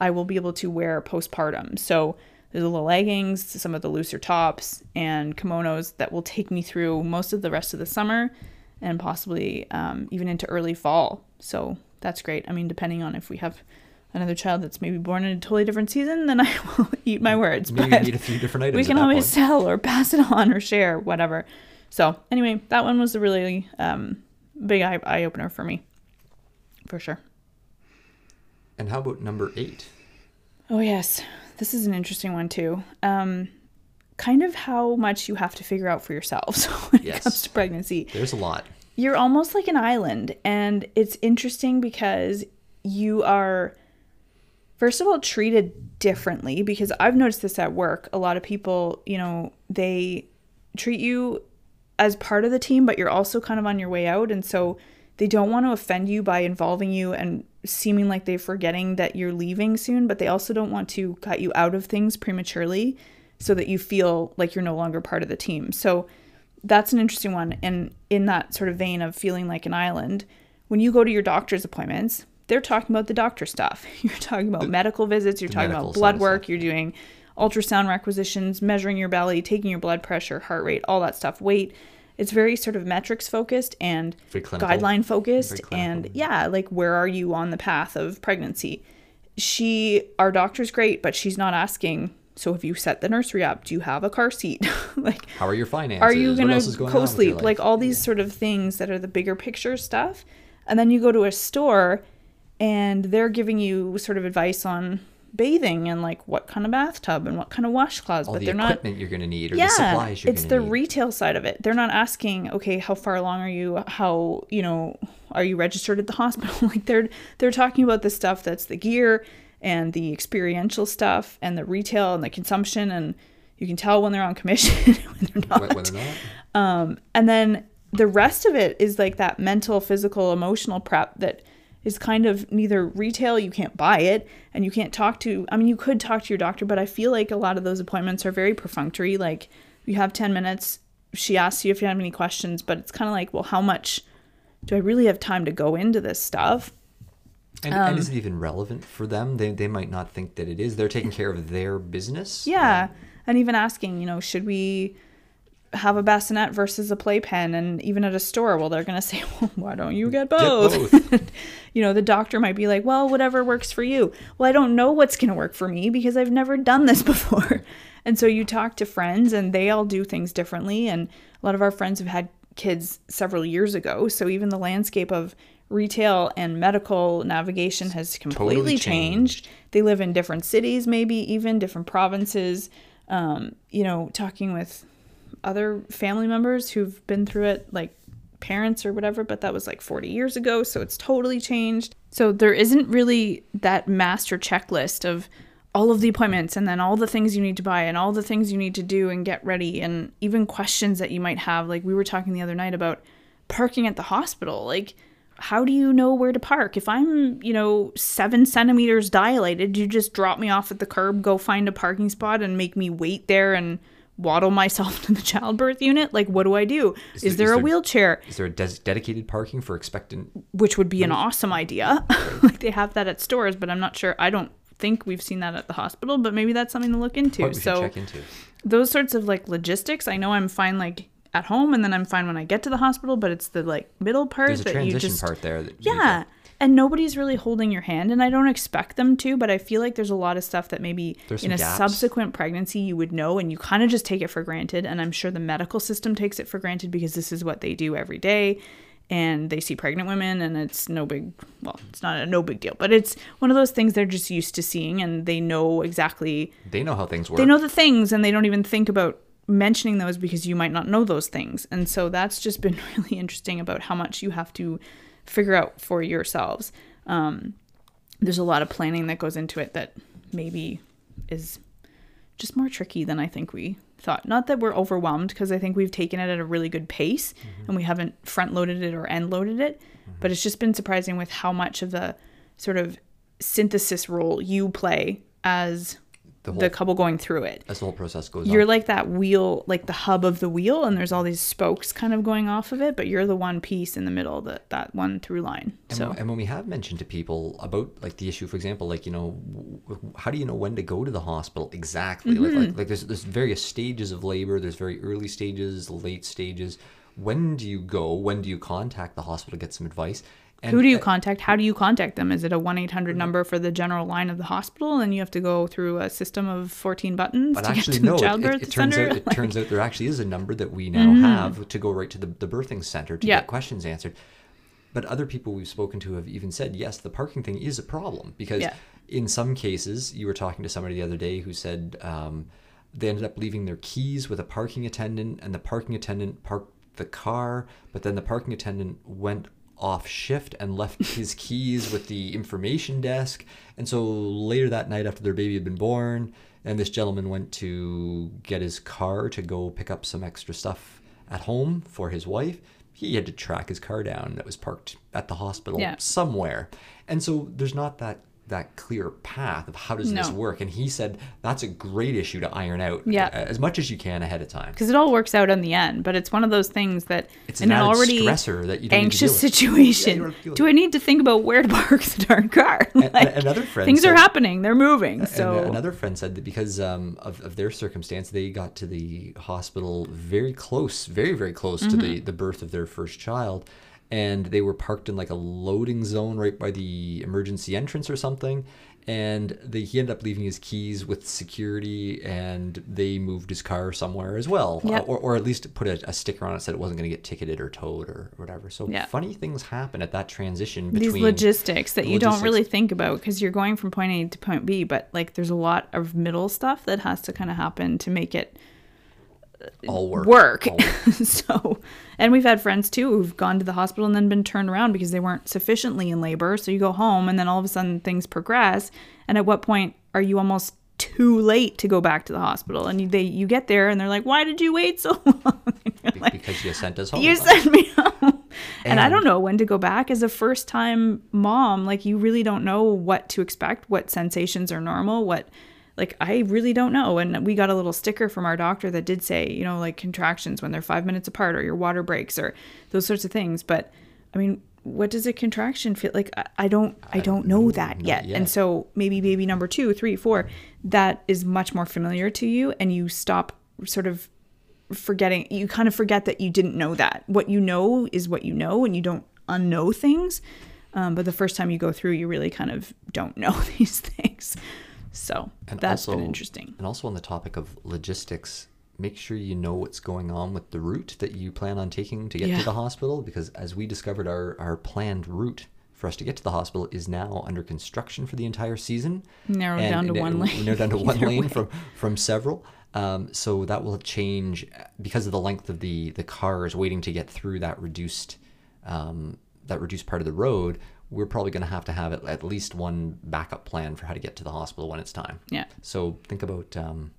I will be able to wear postpartum. So there's the leggings, some of the looser tops, and kimonos that will take me through most of the rest of the summer and possibly um, even into early fall. So that's great. I mean, depending on if we have another child that's maybe born in a totally different season, then I [LAUGHS] will eat my words. Maybe but you need a few different items. we can always point. sell or [LAUGHS] pass it on or share, whatever. So anyway, that one was a really um, big eye, eye opener for me, for sure. And how about number eight? Oh yes, this is an interesting one too. Um, kind of how much you have to figure out for yourselves [LAUGHS] when Yes. it comes to pregnancy. There's a lot. You're almost like an island, and it's interesting because you are first of all treated differently because I've noticed this at work. A lot of people, you know, they treat you as part of the team, but you're also kind of on your way out. And so they don't want to offend you by involving you and seeming like they're forgetting that you're leaving soon, but they also don't want to cut you out of things prematurely so that you feel like you're no longer part of the team. So that's an interesting one. And in that sort of vein of feeling like an island, when you go to your doctor's appointments, they're talking about the doctor stuff. [LAUGHS] You're talking about medical visits, you're talking about blood work, you're doing ultrasound requisitions, measuring your belly, taking your blood pressure, heart rate, all that stuff, weight. It's very sort of metrics focused and guideline focused. And yeah, like where are you on the path of pregnancy? She, our doctor's great, but she's not asking. So have you set the nursery up? Do you have a car seat? [LAUGHS] like, How are your finances? are you gonna else is going co-sleep? Like all these sort of things that are the bigger picture stuff. And then you go to a store and they're giving you sort of advice on bathing and like what kind of bathtub and what kind of washcloths, all but the they're not equipment you're going to need or the supplies you're it's going the to need. It's the retail side of it. They're not asking, okay, how far along are you? How you know are you registered at the hospital? [LAUGHS] like they're they're talking about the stuff that's the gear and the experiential stuff and the retail and the consumption and you can tell when they're on commission [LAUGHS] when they're not. Wh- whether or not. Um, and then the rest of it is like that mental, physical, emotional prep that is kind of neither retail, you can't buy it, and you can't talk to. I mean, you could talk to your doctor, but I feel like a lot of those appointments are very perfunctory. Like, you have 10 minutes, she asks you if you have any questions, but it's kind of like, well, how much do I really have time to go into this stuff? And, Um, and is it even relevant for them? They, they might not think that it is. They're taking care of their business. Yeah. And even asking, you know, should we have a bassinet versus a playpen? And even at a store, well, they're going [LAUGHS] to say, well, why don't you get both? both. [LAUGHS] you know, the doctor might be like, well, whatever works for you. Well, I don't know what's going to work for me because I've never done this [LAUGHS] before. And so you talk to friends and they all do things differently. And a lot of our friends have had kids several years ago. So even the landscape of retail and medical navigation has completely Totally changed. They live in different cities, maybe even different provinces. Um, you know, talking with other family members who've been through it, like parents or whatever, but that was like 40 years ago, so it's totally changed. So there isn't really that master checklist of all of the appointments and then all the things you need to buy and all the things you need to do and get ready and even questions that you might have. Like we were talking the other night about parking at the hospital. Like, how do you know where to park? If I'm, you know, seven centimeters dilated, do you just drop me off at the curb, go find a parking spot, and make me wait there and waddle [LAUGHS] myself to the childbirth unit? Like, what do I do? Is, there- there, is a there- wheelchair? Is there a des- dedicated parking for expectant? Which would be an awesome idea. [LAUGHS] like, they have that at stores, but I'm not sure. I don't think we've seen that at the hospital, but maybe that's something to look into. What we should so, into. those sorts of like logistics, I know I'm fine, like, at home and then I'm fine when I get to the hospital, but it's the like middle part There's that you just part there. Yeah. and nobody's really holding your hand and i don't expect them to but i feel like there's a lot of stuff that maybe There's in a gaps. subsequent pregnancy you would know and you kind of just take it for granted and i'm sure the medical system takes it for granted because this is what they do every day and they see pregnant women and it's no big well it's not a no big deal but it's one of those things they're just used to seeing and they know exactly They know how things work. they know the things and they don't even think about mentioning those because you might not know those things. And so that's just been [LAUGHS] really interesting about how much you have to figure out for yourselves. Um, there's a lot of planning that goes into it that maybe is just more tricky than I think we thought. Not that we're overwhelmed because I think we've taken it at a really good pace and we haven't front loaded it or end loaded it, but it's just been surprising with how much of the sort of synthesis role you play as the whole the couple going through it. as the whole process goes on. You're on. like that wheel, like the hub of the wheel, and there's all these spokes kind of going off of it, but you're the one piece in the middle, that that one through line. And, So and when we have mentioned to people about like the issue, for example, like you know, how do you know when to go to the hospital exactly? Mm-hmm. Like, like like there's there's various stages of labor. There's very early stages, late stages. When do you go? When do you contact the hospital to get some advice? And who do you contact? How do you contact them? Is it a one eight hundred number for the general line of the hospital, and you have to go through a system of fourteen buttons But to actually, get to no. the childbirth it, it turns center? out it [LAUGHS] turns out there actually is a number that we now have to go right to the, the birthing center to Yeah. get questions answered. But other people we've spoken to have even said yes, the parking thing is a problem because Yeah. in some cases, you were talking to somebody the other day who said um, they ended up leaving their keys with a parking attendant, and the parking attendant parked the car, but then the parking attendant went off shift and left [LAUGHS] his keys with the information desk. And so later that night, after their baby had been born, and this gentleman went to get his car to go pick up some extra stuff at home for his wife. He had to track his car down that was parked at the hospital Yeah. somewhere. And so there's not that that clear path of how does this work. And he said that's a great issue to iron out Yeah. as much as you can ahead of time. because it all works out in the end, but it's one of those things that It's in an an added already stressor that you don't anxious need to deal. Yeah, you situation, don't have to deal with do I need to think about where to park the darn car? And- [LAUGHS] Like, another friend things are happening; they're moving. So another friend said that because um, of, of their circumstance, they got to the hospital very close, very, very close to the, Mm-hmm. the birth of their first child. And they were parked in like a loading zone right by the emergency entrance or something. And they, he ended up leaving his keys with security and they moved his car somewhere as well. Yep. Uh, or, or at least put a, a sticker on it that said it wasn't going to get ticketed or towed or whatever. So Yeah. funny things happen at that transition these between logistics that you don't really think about because you're going from point A to point B, but like there's a lot of middle stuff that has to kind of happen to make it all work. work. All work. [LAUGHS] so, and we've had friends too who've gone to the hospital and then been turned around because they weren't sufficiently in labor. So you go home and then all of a sudden things progress. And at what point are you almost too late to go back to the hospital? And you, they you get there and they're like, "Why did you wait so [LAUGHS] long?" [LAUGHS] And like, because you sent us home. you sent me [LAUGHS] home. And, I don't know when to go back as a first time mom. Like, you really don't know what to expect, what sensations are normal, what, like, I really don't know. And we got a little sticker from our doctor that did say, you know, like contractions when they're five minutes apart or your water breaks or those sorts of things. But I mean, what does a contraction feel like? I, I don't, I don't know that yet. yet. And so maybe baby number two, three, four, that is much more familiar to you, and you stop sort of forgetting you kind of forget that you didn't know that what you know is what you know and you don't unknow things um, but the first time you go through you really kind of don't [LAUGHS] know these things so And that's been interesting And also on the topic of logistics, make sure you know what's going on with the route that you plan on taking to get Yeah. to the hospital because as we discovered our, our planned route for us to get to the hospital is now under construction for the entire season. Narrowed down to it- one lane Narrowed down to one lane way. from from several. Um, so that will change because of the length of the the cars waiting to get through that reduced um, that reduced part of the road. We're probably going to have to have at, least one backup plan for how to get to the hospital when it's time. yeah So think about um,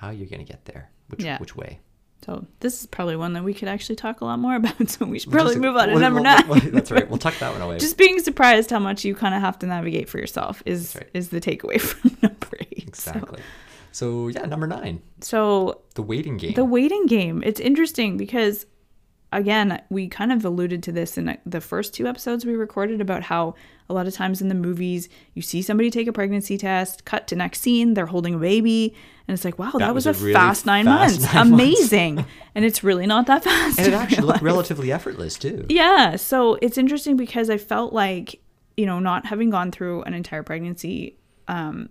how you're going to get there, which Yeah. which way. so this is probably one that we could actually talk a lot more [LAUGHS] about so we should probably just- move on to we'll- number we'll- nine we'll- that's right. We'll tuck that one away. [LAUGHS] just being surprised how much you kind of have to navigate for yourself is right. is the takeaway [LAUGHS] from number eight So- exactly. So, yeah, number nine, so the waiting game. The waiting game. It's interesting because, again, we kind of alluded to this in the first two episodes we recorded about how a lot of times in the movies you see somebody take a pregnancy test, cut to next scene, they're holding a baby, and it's like, wow, that, was, was a really fast nine fast months. nine months. Amazing. [LAUGHS] and it's really not that fast. and it actually looked relatively effortless too. Yeah, so it's interesting because I felt like you know, not having gone through an entire pregnancy um,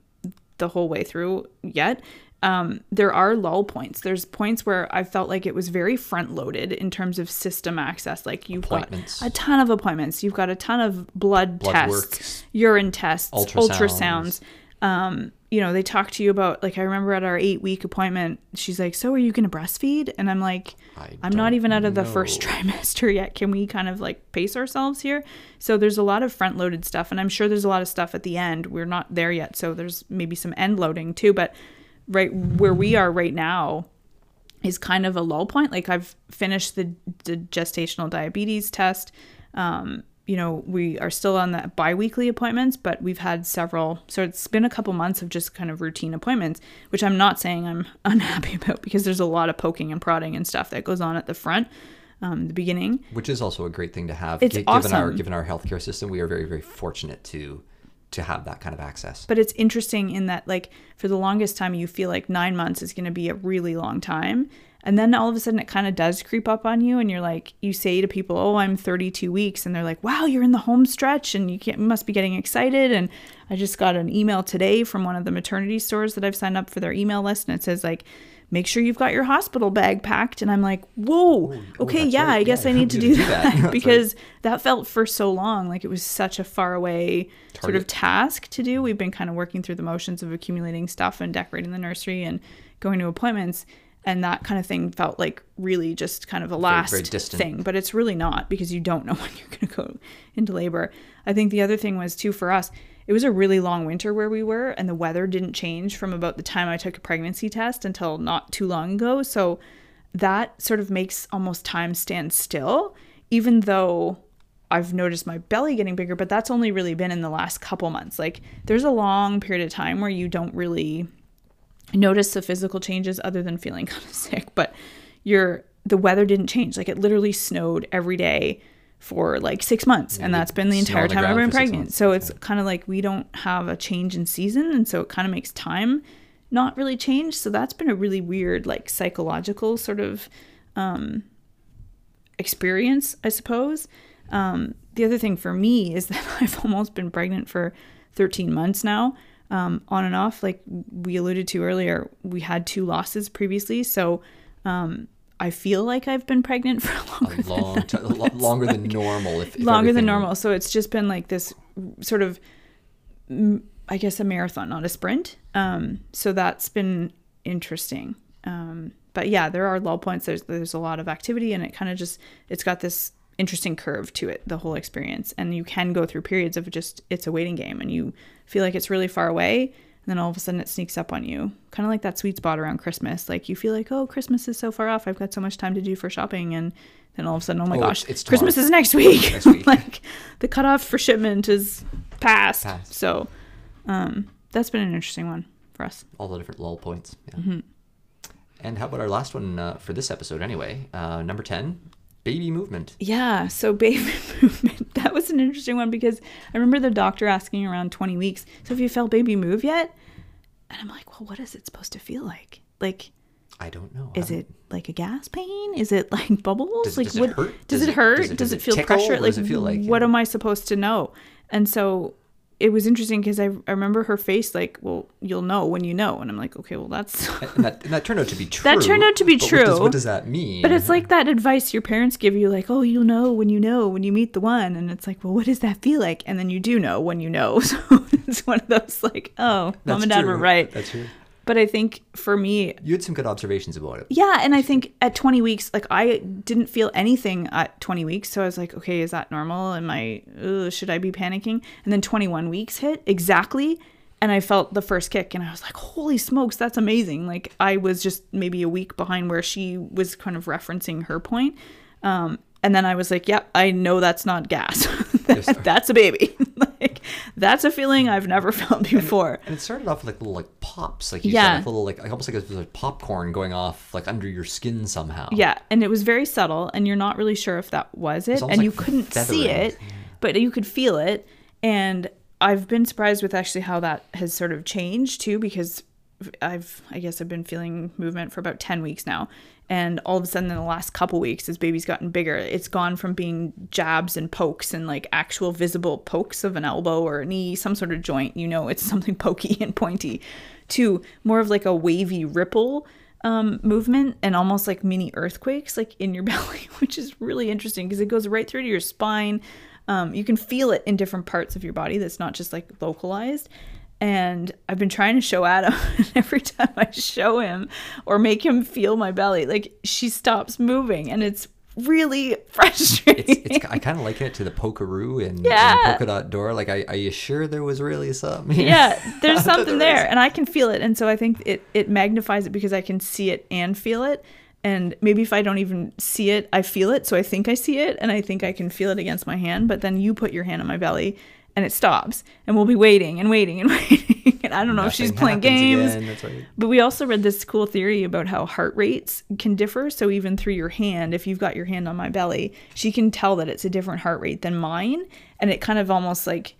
the whole way through yet, um, there are lull points. There's points where I felt like it was very front loaded in terms of system access. Like you've got a ton of appointments, you've got a ton of blood, Blood tests, works. urine tests, Ultrasounds. ultrasounds. Um, you know, they talk to you about like I remember at our eight week appointment, she's like, "So are you going to breastfeed?" And I'm like, I "I'm not even out of the first [LAUGHS] trimester yet. Can we kind of like pace ourselves here?" So there's a lot of front loaded stuff, and I'm sure there's a lot of stuff at the end. We're not there yet, so there's maybe some end loading too. But right where we are right now, is kind of a low point. Like I've finished the, the gestational diabetes test. Um, you know, we are still on the biweekly appointments, but we've had several. So it's been a couple months of just kind of routine appointments, which I'm not saying I'm [LAUGHS] unhappy about because there's a lot of poking and prodding and stuff that goes on at the front, um, the beginning. which is also a great thing to have. It's Gi- given our awesome. given our healthcare system, we are very very fortunate to to have that kind of access. But it's interesting in that, like, for the longest time, you feel like nine months is going to be a really long time. And then all of a sudden, it kind of does creep up on you. And you're like, you say to people, Oh, I'm 32 weeks. And they're like, Wow, you're in the home stretch and you, you must be getting excited. And I just got an email today from one of the maternity stores that I've signed up for their email list. And it says, like, Make sure you've got your hospital bag packed. And I'm like, Whoa, oh, okay, yeah, right. I guess Yeah, I [LAUGHS] need to do do that, that. [LAUGHS] Right. because that felt for so long like it was such a far away sort of task to do. We've been kind of working through the motions of accumulating stuff and decorating the nursery and going to appointments. And that kind of thing felt like really just kind of a last very distant. thing, but it's really not because you don't know [LAUGHS] when you're going to go into labor. I think the other thing was too for us, it was a really long winter where we were, and the weather didn't change from about the time I took a pregnancy test until not too long ago. So that sort of makes almost time stand still, even though I've noticed my belly getting bigger, but that's only really been in the last couple months. Like there's a long period of time where you don't really notice the physical changes other than feeling [LAUGHS] kind of sick, but your the weather didn't change. Like it literally snowed every day for like six months, and that's been the entire the time I've been pregnant. So it's kind of like we don't have a change in season, and so it kind of makes time not really change. So that's been a really weird, like psychological sort of um, experience, I suppose. Um, the other thing for me [LAUGHS] is that I've almost been pregnant for 13 months now, um, on and off. Like we alluded to earlier, we had two losses previously. So um, I feel like I've been pregnant for [LAUGHS] longer A than long, t- lo- longer than [LAUGHS] normal. If, if longer than normal. So it's just been like this sort of, I guess, a marathon, not a sprint. Um, so that's been interesting. Um, but yeah, there are lull points. There's there's a lot of activity, and it kind of just it's got this interesting curve to it, the whole experience. And you can go through periods of just it's a waiting game, and you feel like it's really far away, then all of a sudden it sneaks up on you, kind of like that sweet spot around Christmas. Like you feel like, oh, Christmas is so far off. I've got so much time to do for shopping, and then all of a sudden, oh my Oh, gosh, it's- it's Christmas is next week. Next week. [LAUGHS] like the cutoff for shipment is past. Passed. So um, that's been an interesting one for us. all the different lull points. Yeah. Mm-hmm. And how about our last one uh, for this episode, anyway? Uh, number 10, baby movement. Yeah, so baby [LAUGHS] movement. That an interesting one because I remember the doctor asking around 20 weeks, so have you felt baby move yet? And I'm like, well, what is it supposed to feel like? Like, I don't know. is it like a gas pain? Is it like bubbles? Does- like does it what hurt? does, Does it it- hurt? does Does it- it, it feel pressure? Like does it feel like? what Yeah. am I supposed to know? And so it was interesting because I, I remember her face like, well, you'll know when you know. And I'm like, okay, well, that's [LAUGHS] And that, and that turned out to be true. [LAUGHS] That turned out to be but What does, true. what does that mean? But it's like that advice your parents give you, like, oh, you'll know when you know, when you meet the one. And it's like, well, what does that feel like? And then you do know when you know. [LAUGHS] So it's one of those, like, oh, mom That's and dad true. were right. That's true. But I think for me, You had some good observations about it. yeah. And I think at 20 weeks, like, I didn't feel anything at 20 weeks. So I was like, okay, is that normal? Am I, ugh, should I be panicking? And then 21 weeks hit exactly. And I felt the first kick and I was like, holy smokes, that's amazing. Like, I was just maybe a week behind where she was kind of referencing her point. Um, and then I was like, yep, I know that's not gas. [LAUGHS] Yes, that's a baby. [LAUGHS] like, that's a feeling I've never [LAUGHS] felt before. And it started off with like little like pops, like you Yeah. said, like little like almost like it was like popcorn going off like under your skin somehow. Yeah, and it was very subtle, and you're not really sure if that was it, almost and you couldn't see feathering. it, but you could feel it. And I've been surprised with actually how that has sort of changed too, because I've I guess I've been feeling movement for about 10 weeks now. And all of a sudden in the last couple weeks as baby's gotten bigger. It's gone from being jabs and pokes and like actual visible pokes of an elbow or a knee some sort of joint you know it's [LAUGHS] something pokey and pointy to more of like a wavy ripple um, movement and almost like mini earthquakes like in your [LAUGHS] belly which is really interesting because it goes right through to your spine. Um, you can feel it in different parts of your body that's not just like localized and I've been trying to show Adam, [LAUGHS] and every time I show him or make him feel my belly, like she stops moving, and it's really [LAUGHS] frustrating. It's, it's I kind of liken it to the Polkaroo and, Yeah. and polka dot door. Like, are, are you sure there was really something? [LAUGHS] yeah, there's something there, wrist? and I can feel it, and so I think it it magnifies it because I can see it and feel it. And maybe if I don't even see it, I feel it. So I think I see it, and I think I can feel it against my hand. But then you put your hand on my belly, and it stops, and we'll be waiting and waiting and [LAUGHS] waiting. And I don't know if she's playing games. right. But we also read this cool theory about how heart rates can differ. So even through your hand, if you've got your hand on my belly, she can tell that it's a different heart rate than mine. And it kind of almost like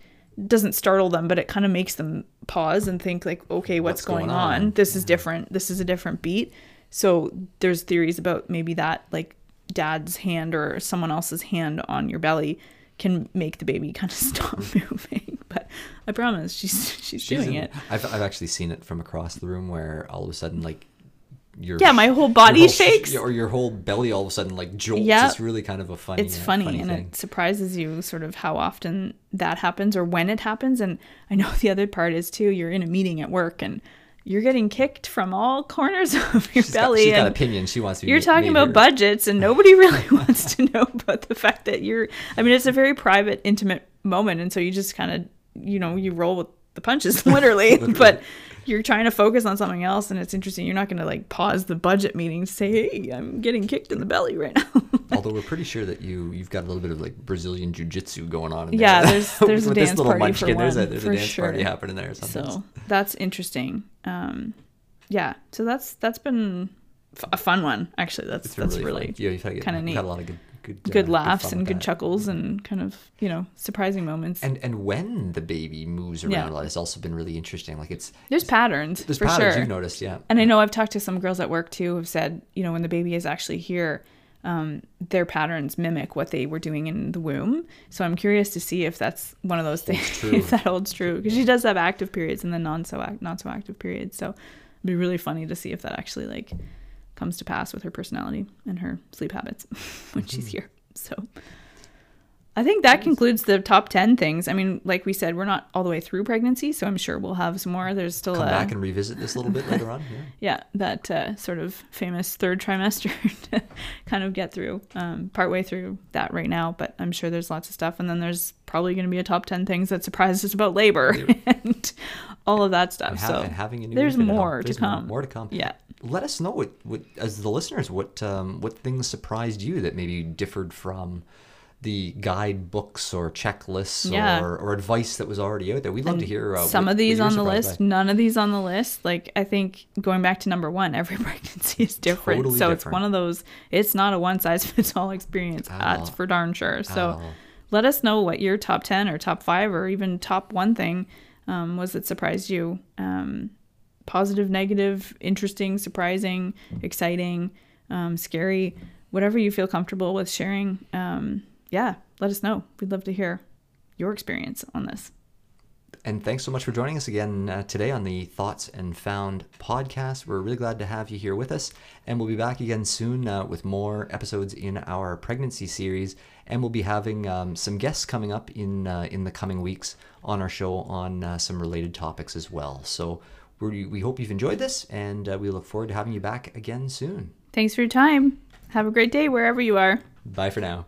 doesn't startle them, but it kind of makes them pause and think like, okay, what's, What's going, going on? on? This is different. This is a different beat. So there's theories about maybe that like dad's hand or someone else's hand on your belly can make the baby kind of [LAUGHS] stop [LAUGHS] moving. But I promise she's she's, She's doing in- it. I've, I've actually seen it from across the room where all of a sudden, like, your Yeah, my whole body whole- shakes. or your whole belly all of a sudden like jolts. It's really kind of a funny. it's uh, funny, and thing. it surprises you sort of how often that happens or when it happens and i know [LAUGHS] the other part is too you're in a meeting at work and you're getting kicked from all corners [LAUGHS] of your She's got, belly she's got opinions. She wants to. be you're ma- talking about budgets and nobody [LAUGHS] really wants to know about the fact that you're i mean it's a very private intimate moment and so you just kind of you know you roll with the punches [LAUGHS] literally but you're trying to focus on something else and it's interesting you're not going to like pause the budget meeting to say hey i'm getting kicked in the belly right now [LAUGHS] Although we're pretty sure that you you've got a little bit of like Brazilian jiu-jitsu going on. In Yeah, there. there's- [LAUGHS] there's a dance little party for munchkin, There's a one, there's for a dance party sure. happening there. So that's interesting. Um, yeah. So that's that's been a fun one. Actually, that's It's that's really, really. Yeah, you've had, kinda neat. had a lot of good good good uh, laughs fun and good that. chuckles and kind of you know surprising moments. And and when the baby moves around Yeah. a lot, it's also been really interesting. Like it's there's patterns there's for patterns sure. you've noticed, yeah. And I know I've talked to some girls at work too who've said, you know, when the baby is actually here, um, their patterns mimic what they were doing in the womb. So I'm curious to see if that's one of those things, [LAUGHS] if that holds true, because she does have active periods and then non so act, not so active periods. So it'd be really funny to see if that actually like comes to pass with her personality and her sleep habits [LAUGHS] when she's Mm-hmm. here. So. I think that concludes the top 10 things. I mean, like we said, we're not all the way through pregnancy, so I'm sure we'll have some more. There's still Come a, back and revisit this a little bit later on. Yeah. [LAUGHS] yeah, that uh, sort of famous third trimester [LAUGHS] to kind of get through. Um, partway through that right now, but I'm sure there's lots of stuff. And then there's probably going to be a top 10 things that surprise us about labor [LAUGHS] and all of that stuff. And, so and having a new there's infant at home. more to There's more- come. More to come. Yeah. Let us know what, what as the listeners what um, what things surprised you that maybe differed from the guidebooks or checklists Yeah. or, or advice that was already out there. We'd love to hear uh, Some what- of these on the list, by. none of these on the list. Like I think going back to number one, every [LAUGHS] pregnancy is different. Totally so it's one of those. It's not a one size fits all experience. At That's all. for darn sure. So let us know what your top ten or top five or even top one thing um, was that surprised you. Um, positive, negative, interesting, surprising, exciting, um, scary, whatever you feel comfortable with sharing. Yeah, let us know. We'd love to hear your experience on this. And thanks so much for joining us again uh, today on the Thoughts and Found podcast. We're really glad to have you here with us. And we'll be back again soon uh, with more episodes in our pregnancy series. And we'll be having um, some guests coming up in, uh, in the coming weeks on our show on uh, some related topics as well. So we we hope you've enjoyed this, and uh, we look forward to having you back again soon. Thanks for your time. Have a great day wherever you are. Bye for now.